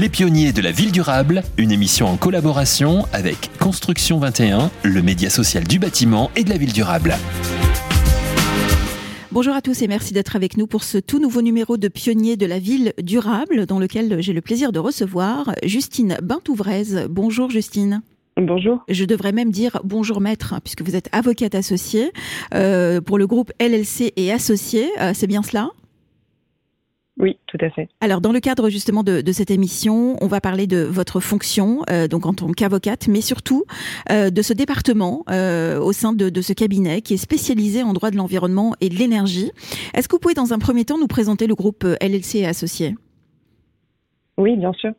Les pionniers de la ville durable, une émission en collaboration avec Construction 21, le média social du bâtiment et de la ville durable. Bonjour à tous et merci d'être avec nous pour ce tout nouveau numéro de Pionniers de la ville durable dans lequel j'ai le plaisir de recevoir Justine Bintouvrez. Bonjour Justine. Bonjour. Je devrais même dire bonjour maître, puisque vous êtes avocate associée euh, pour le groupe LLC et associés. Euh, c'est bien cela? Oui, tout à fait. Alors, dans le cadre justement de, cette émission, on va parler de votre fonction, euh, donc en tant qu'avocate, mais surtout de ce département au sein de, de, ce cabinet qui est spécialisé en droit de l'environnement et de l'énergie. Est-ce que vous pouvez, dans un premier temps, nous présenter le groupe LLC et associés? Oui, bien sûr.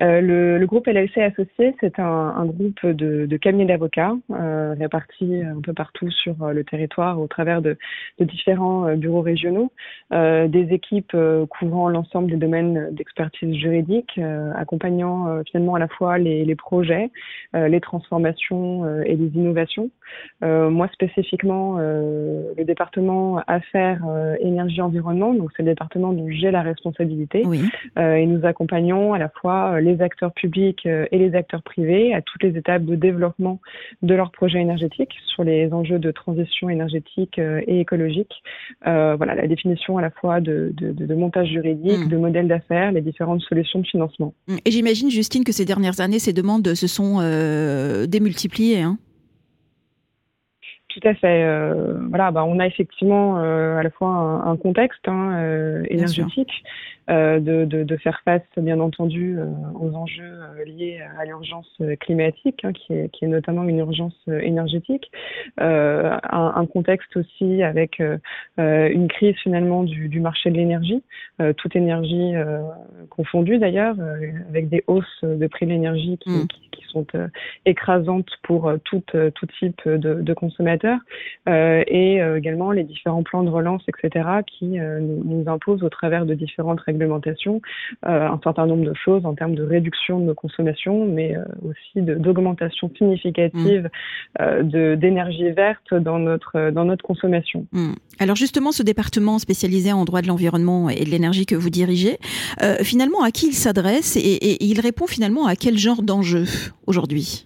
Euh, le, le, groupe LLC Associé, c'est un, un, groupe de, de cabinets d'avocats euh, répartis un peu partout sur euh, le territoire au travers de, de différents bureaux régionaux, euh, des équipes couvrant l'ensemble des domaines d'expertise juridique, accompagnant finalement à la fois les, les projets, les transformations et les innovations. moi spécifiquement, le département Affaires, Énergie, Environnement, donc c'est le département dont j'ai la responsabilité, oui. et nous accompagnons à la fois euh, les acteurs publics euh, et les acteurs privés à toutes les étapes de développement de leurs projets énergétiques sur les enjeux de transition énergétique euh, et écologique. voilà, la définition à la fois de, de, montage juridique, mmh. de modèle d'affaires, les différentes solutions de financement. Mmh. Et j'imagine, Justine, que ces dernières années, ces demandes se sont démultipliées. Hein? Tout à fait. voilà, bah, on a effectivement à la fois un, contexte hein, énergétique de, de, de, faire face, bien entendu, euh, aux enjeux euh, liés à l'urgence climatique, hein, qui, est, qui, est, notamment une urgence énergétique, un, un, contexte aussi avec une crise finalement du, du marché de l'énergie, toute énergie confondue d'ailleurs, avec des hausses de prix de l'énergie qui, mm. qui, qui, sont écrasantes pour tout, tout type de, de consommateurs, et également les différents plans de relance, etc., qui nous, nous imposent au travers de différentes règles réglementation euh, un certain nombre de choses en termes de réduction de nos consommations, mais euh, aussi d'augmentation significative mm. euh, d'énergie verte dans notre, dans notre consommation. Mm. Alors justement, ce département spécialisé en droit de l'environnement et de l'énergie que vous dirigez, finalement, à qui il s'adresse et, et il répond finalement à quel genre d'enjeu aujourd'hui?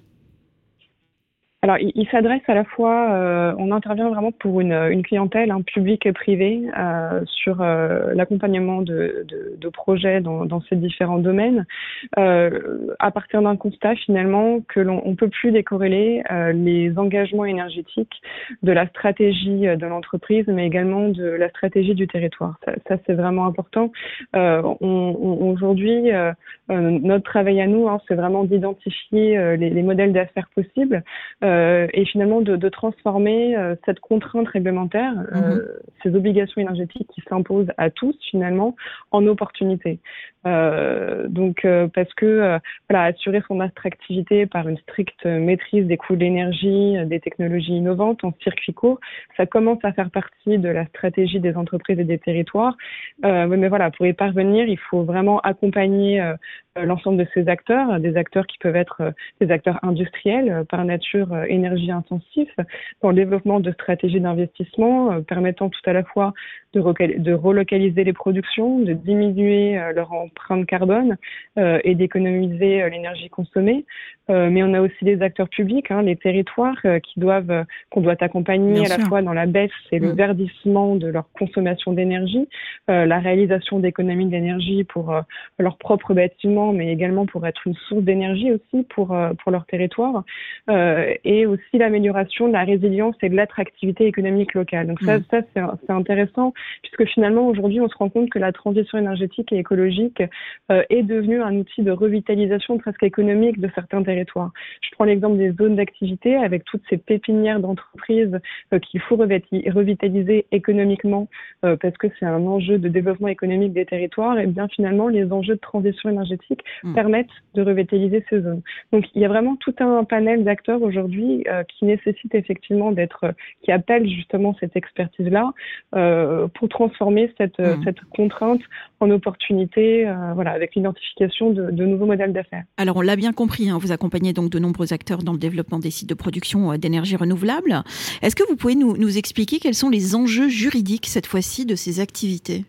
Alors, il, s'adresse à la fois, euh, on intervient vraiment pour une, clientèle, un public et privé, euh, sur euh, l'accompagnement de, projets dans, ces différents domaines, à partir d'un constat finalement que l'on ne peut plus décorréler les engagements énergétiques de la stratégie de l'entreprise, mais également de la stratégie du territoire. Ça, c'est vraiment important. Aujourd'hui, notre travail à nous, hein, c'est vraiment d'identifier les, modèles d'affaires possibles. Euh, et finalement de, de transformer euh, cette contrainte réglementaire, euh, mhm. ces obligations énergétiques qui s'imposent à tous finalement, en opportunités. donc parce que voilà, assurer son attractivité par une stricte maîtrise des coûts de l'énergie, des technologies innovantes en circuit court, ça commence à faire partie de la stratégie des entreprises et des territoires. mais voilà, pour y parvenir, il faut vraiment accompagner l'ensemble de ces acteurs, des acteurs qui peuvent être des acteurs industriels par nature énergie intensive dans le développement de stratégies d'investissement euh, permettant tout à la fois de, de, relocaliser les productions, de diminuer euh, leur empreinte carbone euh, et d'économiser l'énergie consommée. mais on a aussi des acteurs publics, hein, les territoires qui doivent qu'on doit accompagner à la fois dans la baisse et le mm. verdissement de leur consommation d'énergie, la réalisation d'économies d'énergie pour leurs propres bâtiments, mais également pour être une source d'énergie aussi pour pour leur territoire et et aussi l'amélioration de la résilience et de l'attractivité économique locale. Donc ça, mm. ça c'est intéressant puisque finalement aujourd'hui on se rend compte que la transition énergétique et écologique euh, est devenue un outil de revitalisation presque économique de certains territoires. Je prends l'exemple des zones d'activité avec toutes ces pépinières d'entreprises euh, qu'il faut revitaliser économiquement euh, parce que c'est un enjeu de développement économique des territoires. Et bien finalement les enjeux de transition énergétique mm. permettent de revitaliser ces zones. Donc il y a vraiment tout un panel d'acteurs aujourd'hui euh, qui nécessite effectivement d'être, qui appelle justement cette expertise-là euh, pour transformer cette, mmh. cette contrainte en opportunité, euh, voilà, avec l'identification de, de, nouveaux modèles d'affaires. Alors on l'a bien compris, hein, vous accompagnez donc de nombreux acteurs dans le développement des sites de production d'énergie renouvelable. Est-ce que vous pouvez nous, nous expliquer quels sont les enjeux juridiques cette fois-ci de ces activités?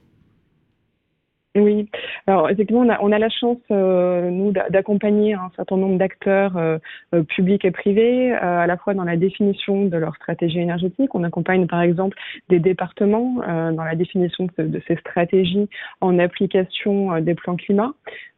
Oui, alors effectivement, on a, on a la chance, euh, nous, d'accompagner un certain nombre d'acteurs euh, euh, publics et privés, à la fois dans la définition de leur stratégie énergétique. On accompagne par exemple des départements dans la définition de, de, ces stratégies en application des plans climat.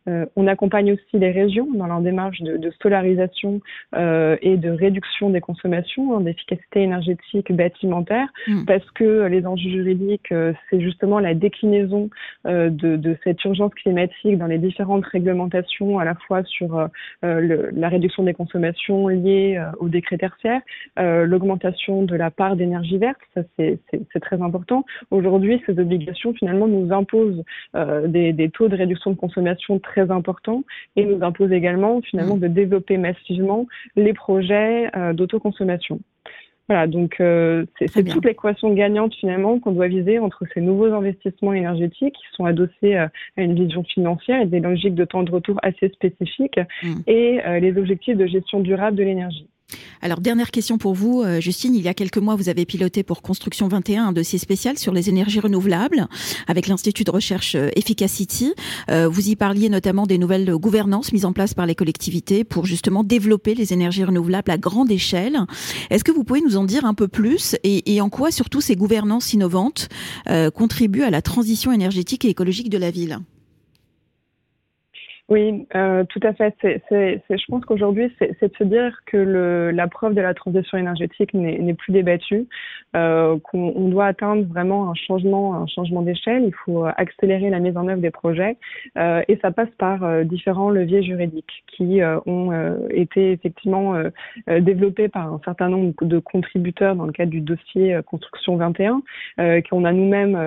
Euh, on accompagne aussi les régions dans leur démarche de, de solarisation euh, et de réduction des consommations, hein, d'efficacité énergétique bâtimentaire, mm. parce que les enjeux juridiques, euh, c'est justement la déclinaison de, de, cette urgence climatique dans les différentes réglementations, à la fois sur le, la réduction des consommations liées au décret tertiaire, l'augmentation de la part d'énergie verte, ça c'est très important. Aujourd'hui, ces obligations finalement nous imposent des, des, taux de réduction de consommation très très important et nous impose également finalement mm. de développer massivement les projets euh, d'autoconsommation. Voilà, donc euh, c'est toute l'équation gagnante finalement qu'on doit viser entre ces nouveaux investissements énergétiques qui sont adossés euh, à une vision financière et des logiques de temps de retour assez spécifiques mm. et les objectifs de gestion durable de l'énergie. Alors, dernière question pour vous, euh, Justine. Il y a quelques mois, vous avez piloté pour Construction 21 un dossier spécial sur les énergies renouvelables avec l'Institut de recherche euh, Efficacity. Euh, vous y parliez notamment des nouvelles gouvernances mises en place par les collectivités pour justement développer les énergies renouvelables à grande échelle. Est-ce que vous pouvez nous en dire un peu plus et, en quoi surtout ces gouvernances innovantes contribuent à la transition énergétique et écologique de la ville? Oui, euh, tout à fait. Je pense qu'aujourd'hui, c'est, de se dire que la preuve de la transition énergétique n'est, plus débattue, euh, qu'on on doit atteindre vraiment un changement, un changement d'échelle. Il faut accélérer la mise en œuvre des projets, euh, et ça passe par différents leviers juridiques qui ont été effectivement développés par un certain nombre de contributeurs dans le cadre du dossier Construction 21, qu'on a nous-mêmes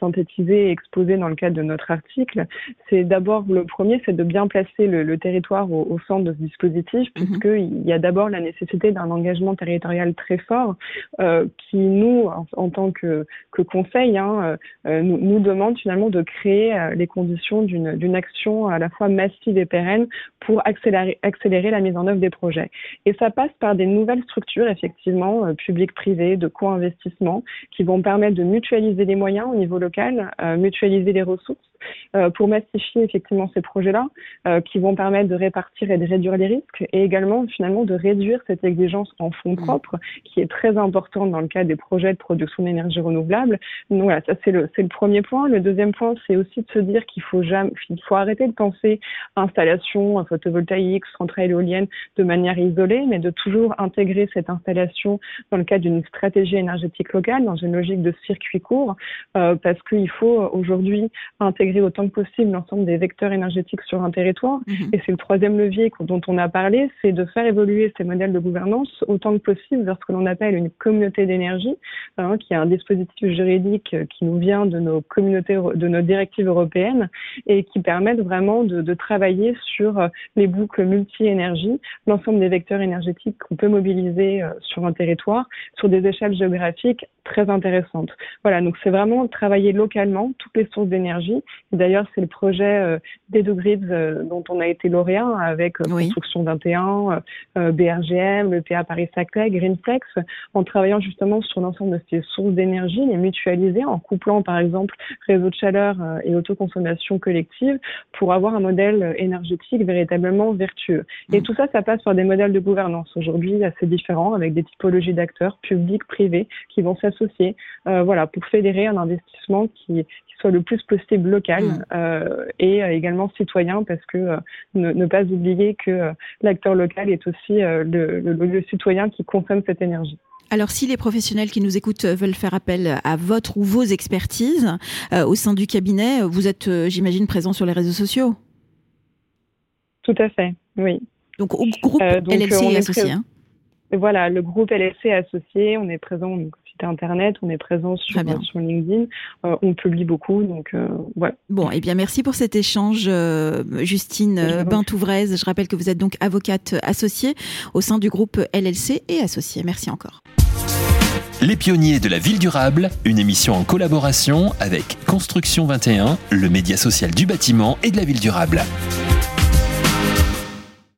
synthétisé et exposé dans le cadre de notre article. C'est d'abord le premier c'est de bien placer le, territoire au, centre de ce dispositif, mhm. puisqu'il y a d'abord la nécessité d'un engagement territorial très fort euh, qui, nous, en, tant que, que conseil, hein, euh, nous, nous, demande finalement de créer euh, les conditions d'une action à la fois massive et pérenne pour accélérer, accélérer la mise en œuvre des projets. Et ça passe par des nouvelles structures, effectivement, euh, publiques-privées, de co-investissement, qui vont permettre de mutualiser les moyens au niveau local, mutualiser les ressources euh, pour massifier effectivement ces projets-là, euh, qui vont permettre de répartir et de réduire les risques, et également finalement de réduire cette exigence en fonds mmh. propres, qui est très importante dans le cadre des projets de production d'énergie renouvelable. Donc voilà, ça c'est le, premier point. Le deuxième point, c'est aussi de se dire qu'il faut jamais, il faut arrêter de penser installation photovoltaïque, centrale éolienne de manière isolée, mais de toujours intégrer cette installation dans le cadre d'une stratégie énergétique locale, dans une logique de circuit court, euh, parce qu'il faut aujourd'hui intégrer autant que possible l'ensemble des vecteurs énergétiques sur un territoire. Mhm. Et c'est le troisième levier dont on a parlé, c'est de faire évoluer ces modèles de gouvernance autant que possible vers ce que l'on appelle une communauté d'énergie, hein, qui est un dispositif juridique qui nous vient de nos communautés, de nos directives européennes et qui permettent vraiment de, de travailler sur euh, les boucles multi-énergie, l'ensemble des vecteurs énergétiques qu'on peut mobiliser euh, sur un territoire, sur des échelles géographiques très intéressantes. Voilà, donc c'est vraiment travailler localement toutes les sources d'énergie D'ailleurs, c'est le projet euh, des deux grids euh, dont on a été lauréat avec euh, Construction 21, BRGM, le PA Paris-Saclay, Greenflex, en travaillant justement sur l'ensemble de ces sources d'énergie, les mutualiser en couplant par exemple réseau de chaleur et autoconsommation collective pour avoir un modèle énergétique véritablement vertueux. Et mm. tout ça, ça passe par des modèles de gouvernance aujourd'hui assez différents avec des typologies d'acteurs publics, privés qui vont s'associer, voilà, pour fédérer un investissement qui, soit le plus possible local mm. euh, et euh, également citoyen parce que euh, ne, pas oublier que l'acteur local est aussi le, le, citoyen qui consomme cette énergie. Alors, si les professionnels qui nous écoutent veulent faire appel à votre ou vos expertises au sein du cabinet, vous êtes, j'imagine, présent sur les réseaux sociaux? Tout à fait, oui. Donc, au groupe LLC associé. Hein. Voilà, le groupe LLC associé, on est présent internet, on est présent sur, sur LinkedIn, euh, on publie beaucoup, donc euh, voilà. Bon, et eh bien merci pour cet échange, euh, Justine Bintouvrez. Je rappelle que vous êtes donc avocate associée au sein du groupe LLC et associée. Merci encore. Les pionniers de la ville durable, une émission en collaboration avec Construction 21, le média social du bâtiment et de la ville durable.